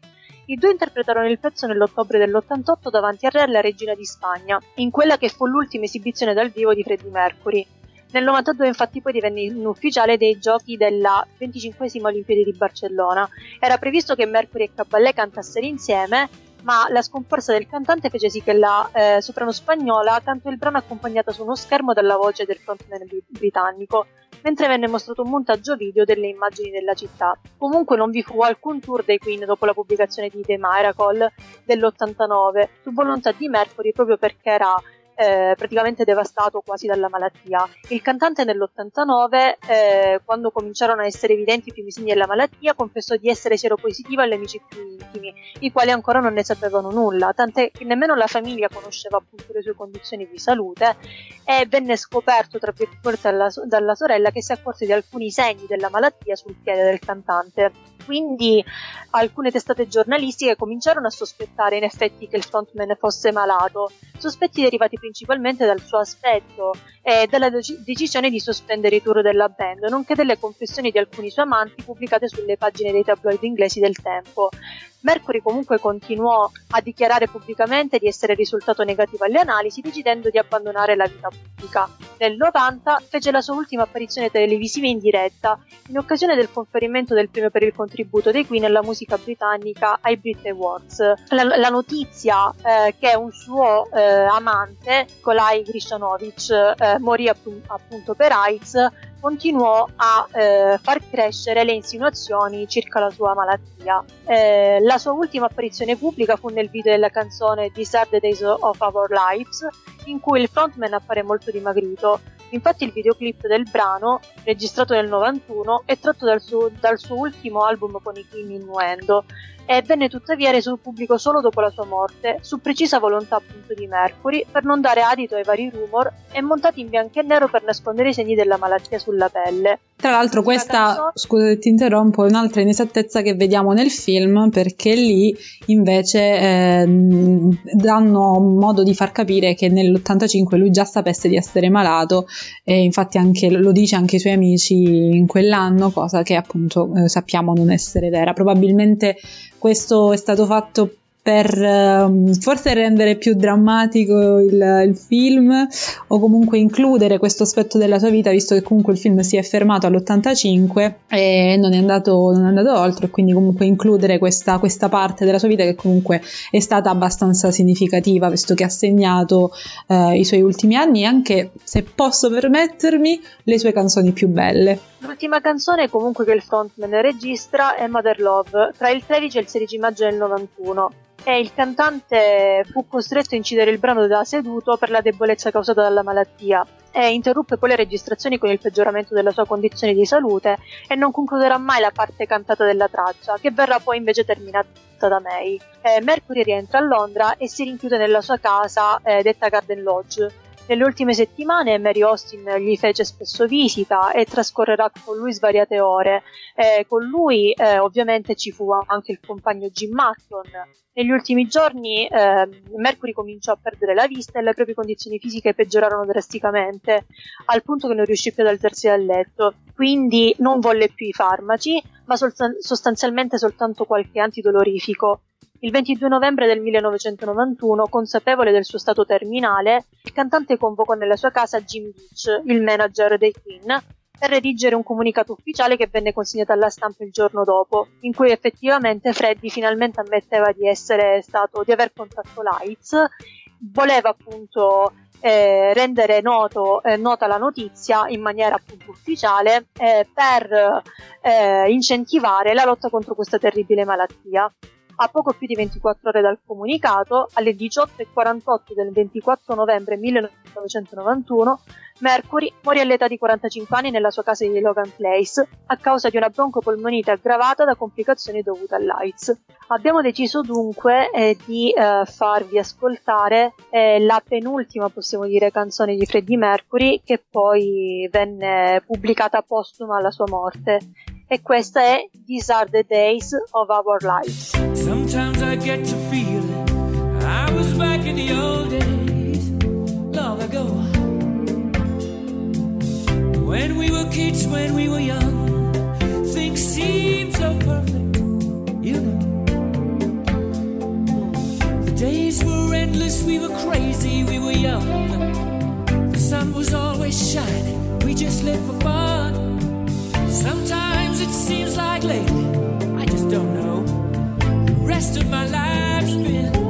I due interpretarono il pezzo nell'ottobre dell'88 davanti a Re e alla regina di Spagna, in quella che fu l'ultima esibizione dal vivo di Freddie Mercury. Nel 92 infatti poi divenne un ufficiale dei giochi della 25 Olimpiadi di Barcellona. Era previsto che Mercury e Caballé cantassero insieme, ma la scomparsa del cantante fece sì che la eh, soprano spagnola cantò il brano accompagnata su uno schermo dalla voce del frontman britannico, mentre venne mostrato un montaggio video delle immagini della città. Comunque non vi fu alcun tour dei Queen dopo la pubblicazione di The Miracle dell'89, su volontà di Mercury proprio perché era eh, praticamente devastato quasi dalla malattia. Il cantante nell'89, eh, quando cominciarono a essere evidenti i primi segni della malattia, confessò di essere seropositivo agli amici più intimi, i quali ancora non ne sapevano nulla, tant'è che nemmeno la famiglia conosceva appunto le sue condizioni di salute e venne scoperto tra virgolette dalla, dalla sorella che si accorse di alcuni segni della malattia sul piede del cantante. Quindi alcune testate giornalistiche cominciarono a sospettare in effetti che il frontman fosse malato, sospetti derivati principalmente dal suo aspetto e dalla dec- decisione di sospendere i tour della band, nonché delle confessioni di alcuni suoi amanti pubblicate sulle pagine dei tabloid inglesi del tempo. Mercury comunque continuò a dichiarare pubblicamente di essere risultato negativo alle analisi, decidendo di abbandonare la vita pubblica. Nel 90 fece la sua ultima apparizione televisiva in diretta, in occasione del conferimento del premio per il contributo dei Queen alla musica britannica ai Brit Awards. La, la notizia eh, che un suo eh, amante, Nikolai Grishanovic, eh, morì appu- appunto per AIDS, continuò a eh, far crescere le insinuazioni circa la sua malattia. Eh, la sua ultima apparizione pubblica fu nel video della canzone the Days of Our Lives, in cui il frontman appare molto dimagrito. Infatti il videoclip del brano, registrato nel 91, è tratto dal suo, dal suo ultimo album con i Queen Innuendo e venne tuttavia reso pubblico solo dopo la sua morte, su precisa volontà appunto di Mercury, per non dare adito ai vari rumor e montati in bianco e nero per nascondere i segni della malattia sulla pelle. Tra l'altro questa, canzone- scusa se ti interrompo, è un'altra inesattezza che vediamo nel film perché lì invece ehm, danno modo di far capire che nell'85 lui già sapesse di essere malato e infatti anche, lo dice anche ai suoi amici in quell'anno, cosa che appunto eh, sappiamo non essere vera. Probabilmente questo è stato fatto per ehm, forse rendere più drammatico il, il film o comunque includere questo aspetto della sua vita, visto che comunque il film si è fermato all'85 e non è andato, non è andato oltre, quindi comunque includere questa, questa parte della sua vita che comunque è stata abbastanza significativa, visto che ha segnato eh, i suoi ultimi anni e anche, se posso permettermi, le sue canzoni più belle. L'ultima canzone comunque che il frontman registra è Mother Love, tra il 13 e il 16 maggio del 91 e il cantante fu costretto a incidere il brano da seduto per la debolezza causata dalla malattia e interruppe poi le registrazioni con il peggioramento della sua condizione di salute e non concluderà mai la parte cantata della traccia, che verrà poi invece terminata da May. Eh, Mercury rientra a Londra e si rinchiude nella sua casa eh, detta Garden Lodge. Nelle ultime settimane Mary Austin gli fece spesso visita e trascorrerà con lui svariate ore. Eh, con lui eh, ovviamente ci fu anche il compagno Jim Matton. Negli ultimi giorni eh, Mercury cominciò a perdere la vista e le proprie condizioni fisiche peggiorarono drasticamente, al punto che non riuscì più ad alzarsi dal letto. Quindi non volle più i farmaci, ma sol- sostanzialmente soltanto qualche antidolorifico. Il 22 novembre del 1991, consapevole del suo stato terminale, il cantante convocò nella sua casa Jim Beach, il manager dei Queen, per redigere un comunicato ufficiale che venne consegnato alla stampa il giorno dopo, in cui effettivamente Freddy finalmente ammetteva di essere stato, di aver contratto l'AIDS, voleva appunto eh, rendere noto, eh, nota la notizia in maniera appunto ufficiale eh, per eh, incentivare la lotta contro questa terribile malattia. A poco più di 24 ore dal comunicato, alle 18.48 del 24 novembre 1991, Mercury morì all'età di 45 anni nella sua casa di Logan Place a causa di una broncopolmonite aggravata da complicazioni dovute all'AIDS. Abbiamo deciso dunque eh, di eh, farvi ascoltare eh, la penultima, possiamo dire, canzone di Freddie Mercury che poi venne pubblicata postuma alla sua morte. E questa è These Are the Days of Our Lives. Sometimes I get to feeling I was back in the old days, long ago. When we were kids, when we were young, things seemed so perfect, you know. The days were endless, we were crazy, we were young. The sun was always shining, we just lived for fun. Sometimes it seems like lately, I just don't know. The rest of my life's been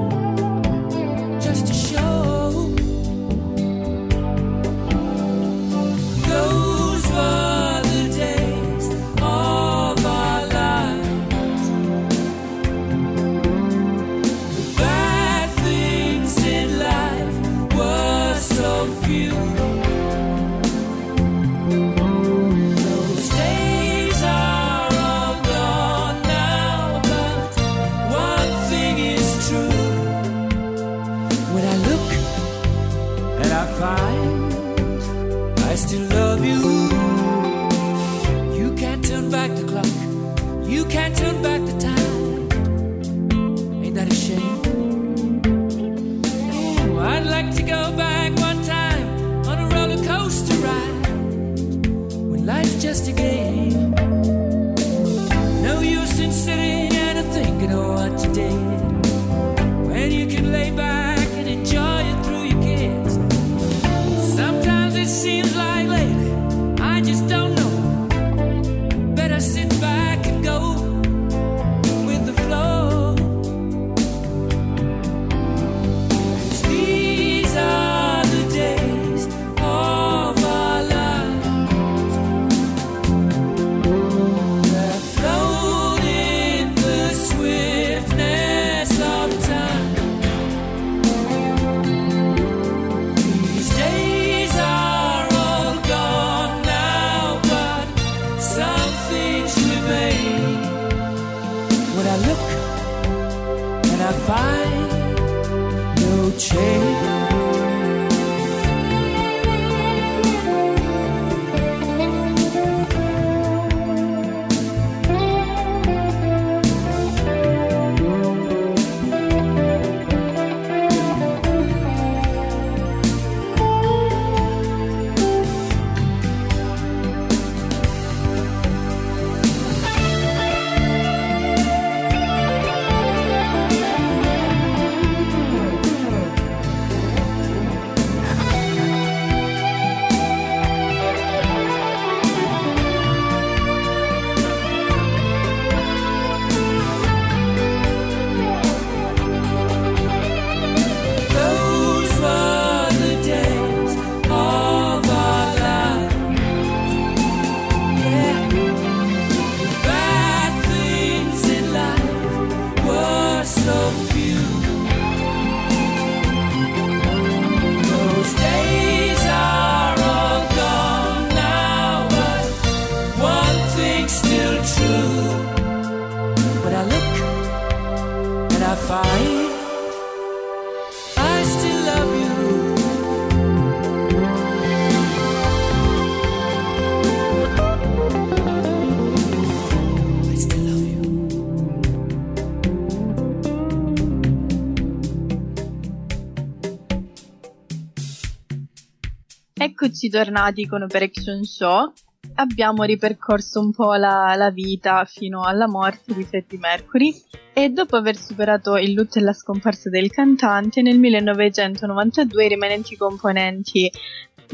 Eccoci tornati con Operation Show. Abbiamo ripercorso un po' la, la vita fino alla morte di Freddie Mercury e dopo aver superato il lutto e la scomparsa del cantante, nel 1992 i rimanenti componenti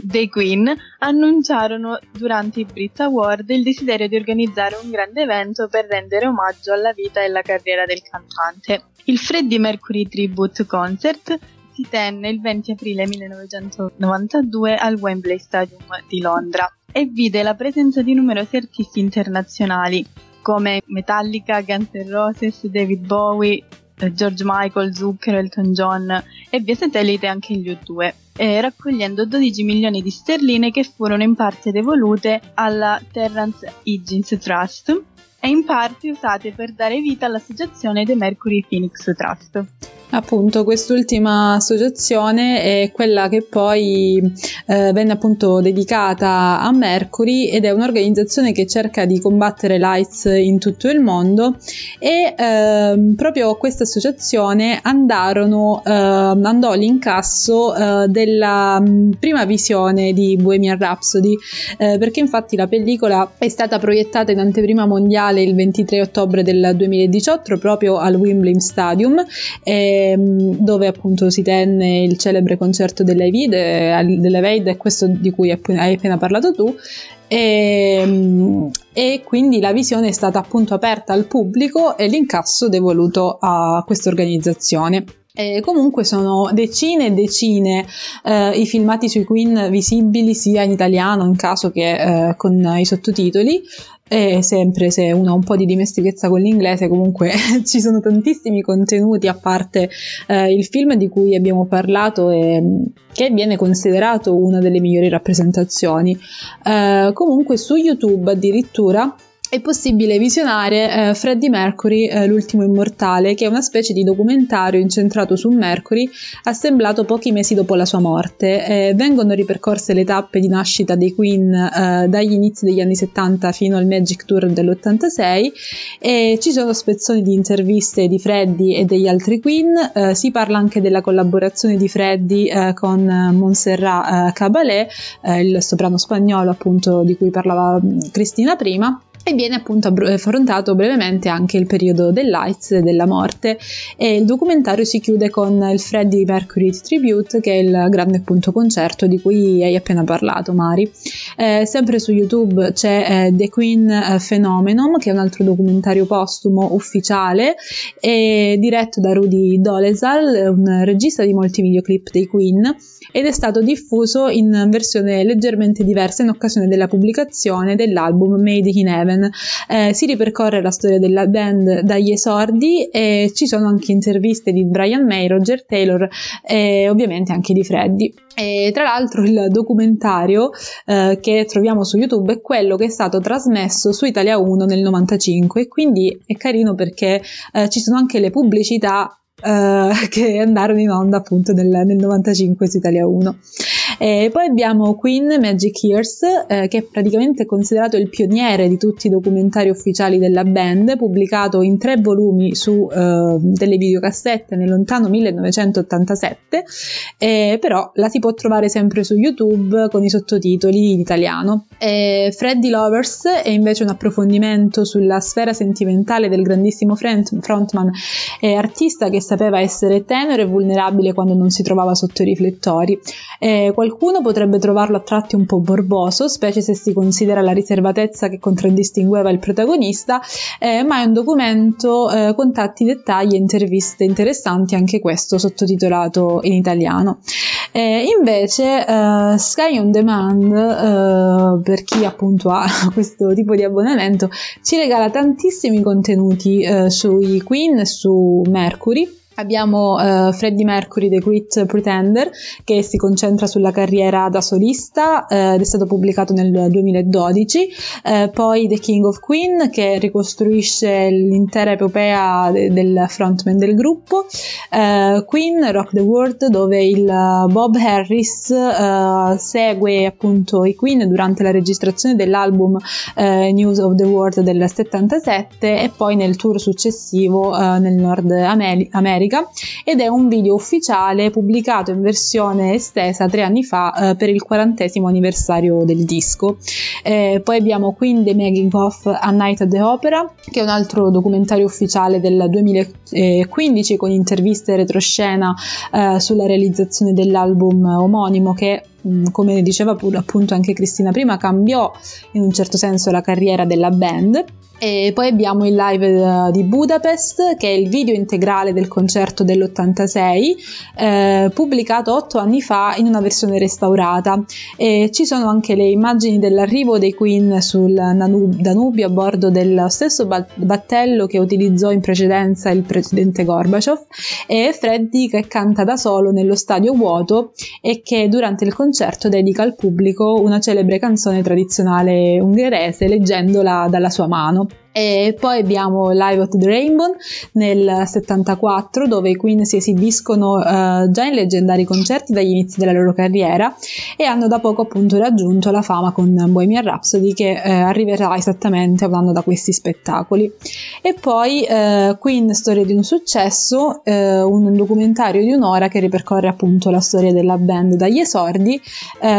dei Queen annunciarono durante i Brit Award il desiderio di organizzare un grande evento per rendere omaggio alla vita e alla carriera del cantante. Il Freddie Mercury Tribute Concert si tenne il 20 aprile 1992 al Wembley Stadium di Londra e vide la presenza di numerosi artisti internazionali come Metallica, Guns N' Roses, David Bowie, eh, George Michael, Zucchero, Elton John e via satellite anche gli U2, eh, raccogliendo 12 milioni di sterline che furono in parte devolute alla Terrance Higgins Trust e in parte usate per dare vita all'associazione The Mercury Phoenix Trust. Appunto, quest'ultima associazione è quella che poi eh, venne appunto dedicata a Mercury ed è un'organizzazione che cerca di combattere l'AIDS in tutto il mondo e ehm, proprio questa associazione andarono, ehm, andò l'incasso eh, della mh, prima visione di Bohemian Rhapsody eh, perché infatti la pellicola è stata proiettata in anteprima mondiale il 23 ottobre del 2018 proprio al Wembley Stadium ehm, dove appunto si tenne il celebre concerto dell'Evid dell'Eveid e questo di cui hai appena parlato tu e, e quindi la visione è stata appunto aperta al pubblico e l'incasso devoluto a questa organizzazione. E comunque sono decine e decine eh, i filmati sui Queen visibili sia in italiano in caso che eh, con i sottotitoli e sempre se uno ha un po' di dimestichezza con l'inglese comunque ci sono tantissimi contenuti a parte eh, il film di cui abbiamo parlato e che viene considerato una delle migliori rappresentazioni. Eh, comunque su YouTube addirittura è possibile visionare eh, Freddie Mercury, eh, l'ultimo immortale, che è una specie di documentario incentrato su Mercury, assemblato pochi mesi dopo la sua morte. Eh, vengono ripercorse le tappe di nascita dei Queen eh, dagli inizi degli anni 70 fino al Magic Tour dell'86 e ci sono spezzoni di interviste di Freddie e degli altri Queen. Eh, si parla anche della collaborazione di Freddie eh, con Montserrat Caballé, il soprano spagnolo appunto di cui parlava Cristina prima e viene appunto affrontato brevemente anche il periodo dell'AIDS e della morte e il documentario si chiude con il Freddie Mercury Tribute che è il grande appunto concerto di cui hai appena parlato Mari. Eh, sempre su YouTube c'è eh, The Queen eh, Phenomenon che è un altro documentario postumo ufficiale diretto da Rudy Dolezal, un regista di molti videoclip dei Queen ed è stato diffuso in versione leggermente diversa in occasione della pubblicazione dell'album Made in Heaven. Eh, si ripercorre la storia della band dagli esordi e ci sono anche interviste di Brian May, Roger Taylor e ovviamente anche di Freddy. E tra l'altro il documentario eh, che troviamo su YouTube è quello che è stato trasmesso su Italia 1 nel 95 e quindi è carino perché eh, ci sono anche le pubblicità uh, che andarono in onda appunto nel, nel 95 su Italia 1. E poi abbiamo Queen Magic Years, eh, che è praticamente considerato il pioniere di tutti i documentari ufficiali della band, pubblicato in tre volumi su eh, delle videocassette nel lontano 1987, eh, però la si può trovare sempre su YouTube con i sottotitoli in italiano. E Freddy Lovers è invece un approfondimento sulla sfera sentimentale del grandissimo frontman e artista che sapeva essere tenero e vulnerabile quando non si trovava sotto i riflettori. Eh, qualcuno potrebbe trovarlo a tratti un po' borboso, specie se si considera la riservatezza che contraddistingueva il protagonista, eh, ma è un documento eh, con tanti dettagli e interviste interessanti, anche questo sottotitolato in italiano. Eh, invece eh, Sky on Demand, eh, per chi appunto ha questo tipo di abbonamento, ci regala tantissimi contenuti sui Queen e su Mercury Abbiamo uh, Freddie Mercury, The Great Pretender, che si concentra sulla carriera da solista uh, ed è stato pubblicato nel 2012. Uh, poi The King of Queen, che ricostruisce l'intera epopea de- del frontman del gruppo. Queen, Rock the World, dove il Bob Harris segue appunto i Queen durante la registrazione dell'album News of the World del 77 e poi nel tour successivo nel Nord America America ed è un video ufficiale pubblicato in versione estesa tre anni fa eh, per il quarantesimo anniversario del disco. Eh, poi abbiamo Queen The Making of A Night at the Opera, che è un altro documentario ufficiale del 2015 con interviste e retroscena eh, sulla realizzazione dell'album omonimo che come diceva appunto anche Cristina prima, cambiò in un certo senso la carriera della band. E poi abbiamo il live eh, di Budapest, che è il video integrale del concerto dell'86, eh, pubblicato otto anni fa in una versione restaurata. E ci sono anche le immagini dell'arrivo dei Queen sul Danubio a bordo dello stesso battello che utilizzò in precedenza il presidente Gorbaciov e Freddy che canta da solo nello stadio vuoto e che durante il concerto dedica al pubblico una celebre canzone tradizionale ungherese leggendola dalla sua mano. E poi abbiamo Live at the Rainbow nel 74 dove i Queen si esibiscono uh, già in leggendari concerti dagli inizi della loro carriera e hanno da poco appunto raggiunto la fama con Bohemian Rhapsody che uh, arriverà esattamente un da questi spettacoli. E poi uh, Queen Storia di un successo, un documentario di un'ora che ripercorre appunto la storia della band dagli esordi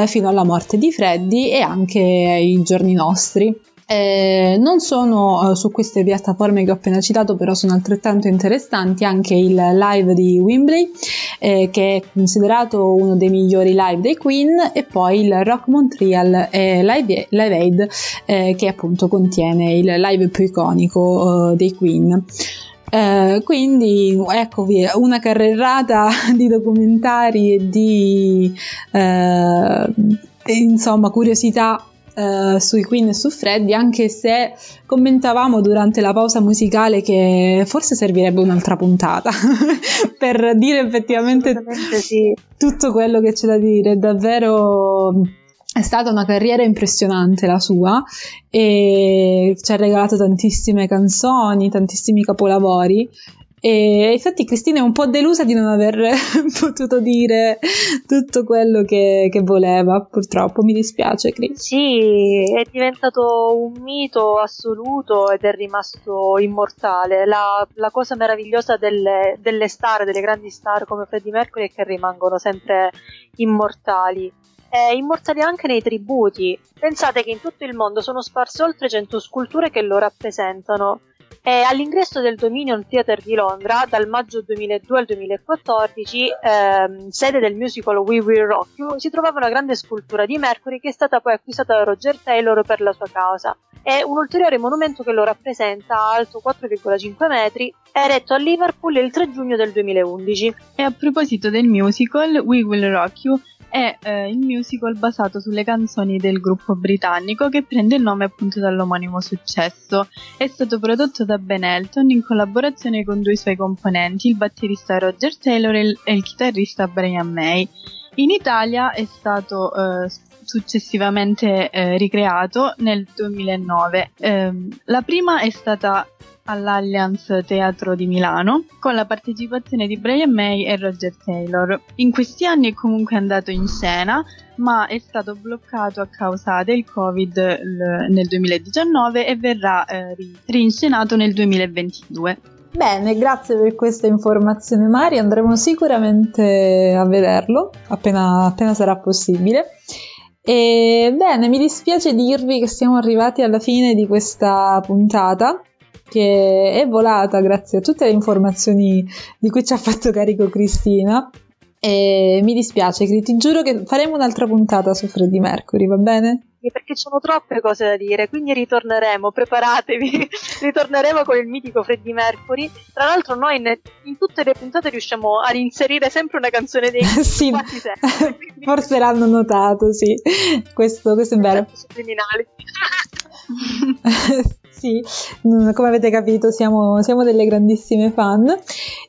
fino alla morte di Freddy e anche ai giorni nostri. Eh, non sono uh, su queste piattaforme che ho appena citato, però sono altrettanto interessanti anche il live di Wembley, eh, che è considerato uno dei migliori live dei Queen, e poi il Rock Montreal eh, live, live, Aid, eh, che appunto contiene il live più iconico uh, dei Queen. Eh, quindi eccovi una carrellata di documentari e di eh, insomma curiosità Uh, sui Queen e su Freddy, anche se commentavamo durante la pausa musicale che forse servirebbe un'altra puntata per dire effettivamente sì. tutto quello che c'è da dire. Davvero è stata una carriera impressionante la sua e ci ha regalato tantissime canzoni, tantissimi capolavori e infatti Cristina è un po' delusa di non aver potuto dire tutto quello che, che, voleva, purtroppo, mi dispiace Cris. Sì, è diventato un mito assoluto ed è rimasto immortale. La, la cosa meravigliosa delle, delle star, delle grandi star come Freddie Mercury è che rimangono sempre immortali. E immortali anche nei tributi. Pensate che in tutto il mondo sono sparse oltre 100 sculture che lo rappresentano e all'ingresso del Dominion Theatre di Londra, dal maggio 2002 al 2014, ehm, sede del musical We Will Rock You, si trovava una grande scultura di Mercury che è stata poi acquistata da Roger Taylor per la sua causa. È un ulteriore monumento che lo rappresenta, alto 4,5 metri, eretto a Liverpool il 3 giugno del 2011. E a proposito del musical We Will Rock You, è eh, il musical basato sulle canzoni del gruppo britannico che prende il nome appunto dall'omonimo successo. È stato prodotto da Ben Elton in collaborazione con due suoi componenti, il batterista Roger Taylor e il chitarrista Brian May. In Italia è stato eh, successivamente eh, ricreato nel 2009. Eh, la prima è stata all'Allianz Teatro di Milano con la partecipazione di Brian May e Roger Taylor. In questi anni è comunque andato in scena, ma è stato bloccato a causa del Covid nel 2019 e verrà eh, rinscenato nel 2022. Bene, grazie per questa informazione Mari, andremo sicuramente a vederlo appena, appena sarà possibile. E bene, mi dispiace dirvi che siamo arrivati alla fine di questa puntata che è volata grazie a tutte le informazioni di cui ci ha fatto carico Cristina. E mi dispiace, ti giuro che faremo un'altra puntata su Freddie Mercury, va bene? perché ci sono troppe cose da dire, quindi ritorneremo, preparatevi, ritorneremo con il mitico Freddie Mercury. Tra l'altro noi in, in tutte le puntate riusciamo a inserire sempre una canzone dei sì, quasi sempre. Forse l'hanno notato, sì. Questo, questo è vero. Subliminali. Sì, mm, come avete capito siamo, siamo, delle grandissime fan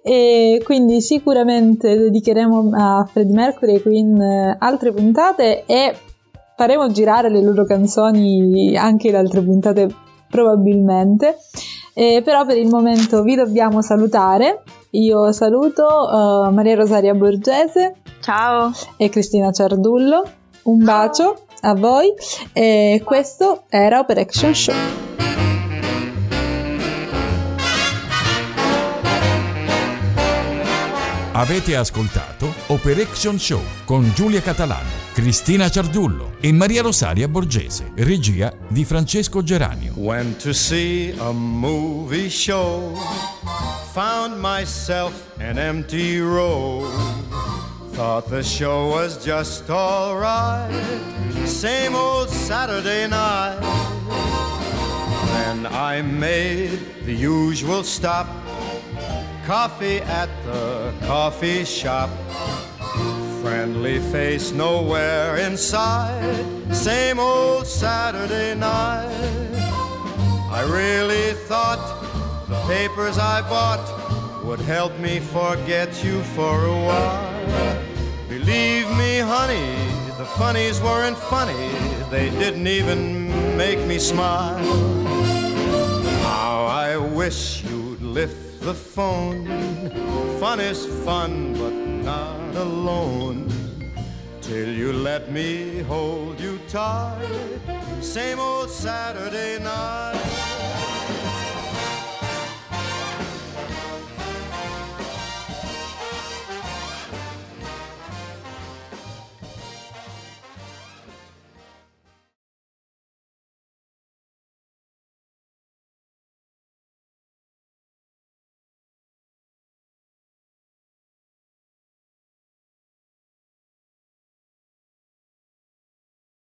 e quindi sicuramente dedicheremo a Freddie Mercury e Queen eh, altre puntate e faremo girare le loro canzoni anche in altre puntate probabilmente. Eh, però per il momento vi dobbiamo salutare. Io saluto uh, Maria Rosaria Borgese. Ciao. E Cristina Ciardullo. Un bacio a voi. E questo era Operation Show. Avete ascoltato Operation Show con Giulia Catalano, Cristina Ciardullo e Maria Rosaria Borgese, regia di Francesco Geranio. Went to see a movie show, found myself an empty row. Thought the show was just alright, same old Saturday night. Then I made the usual stop Coffee at the coffee shop. Friendly face nowhere inside. Same old Saturday night. I really thought the papers I bought would help me forget you for a while. Believe me, honey, the funnies weren't funny. They didn't even make me smile. How I wish you'd lift the phone. Fun is fun, but not alone. Till you let me hold you tight. Same old Saturday night.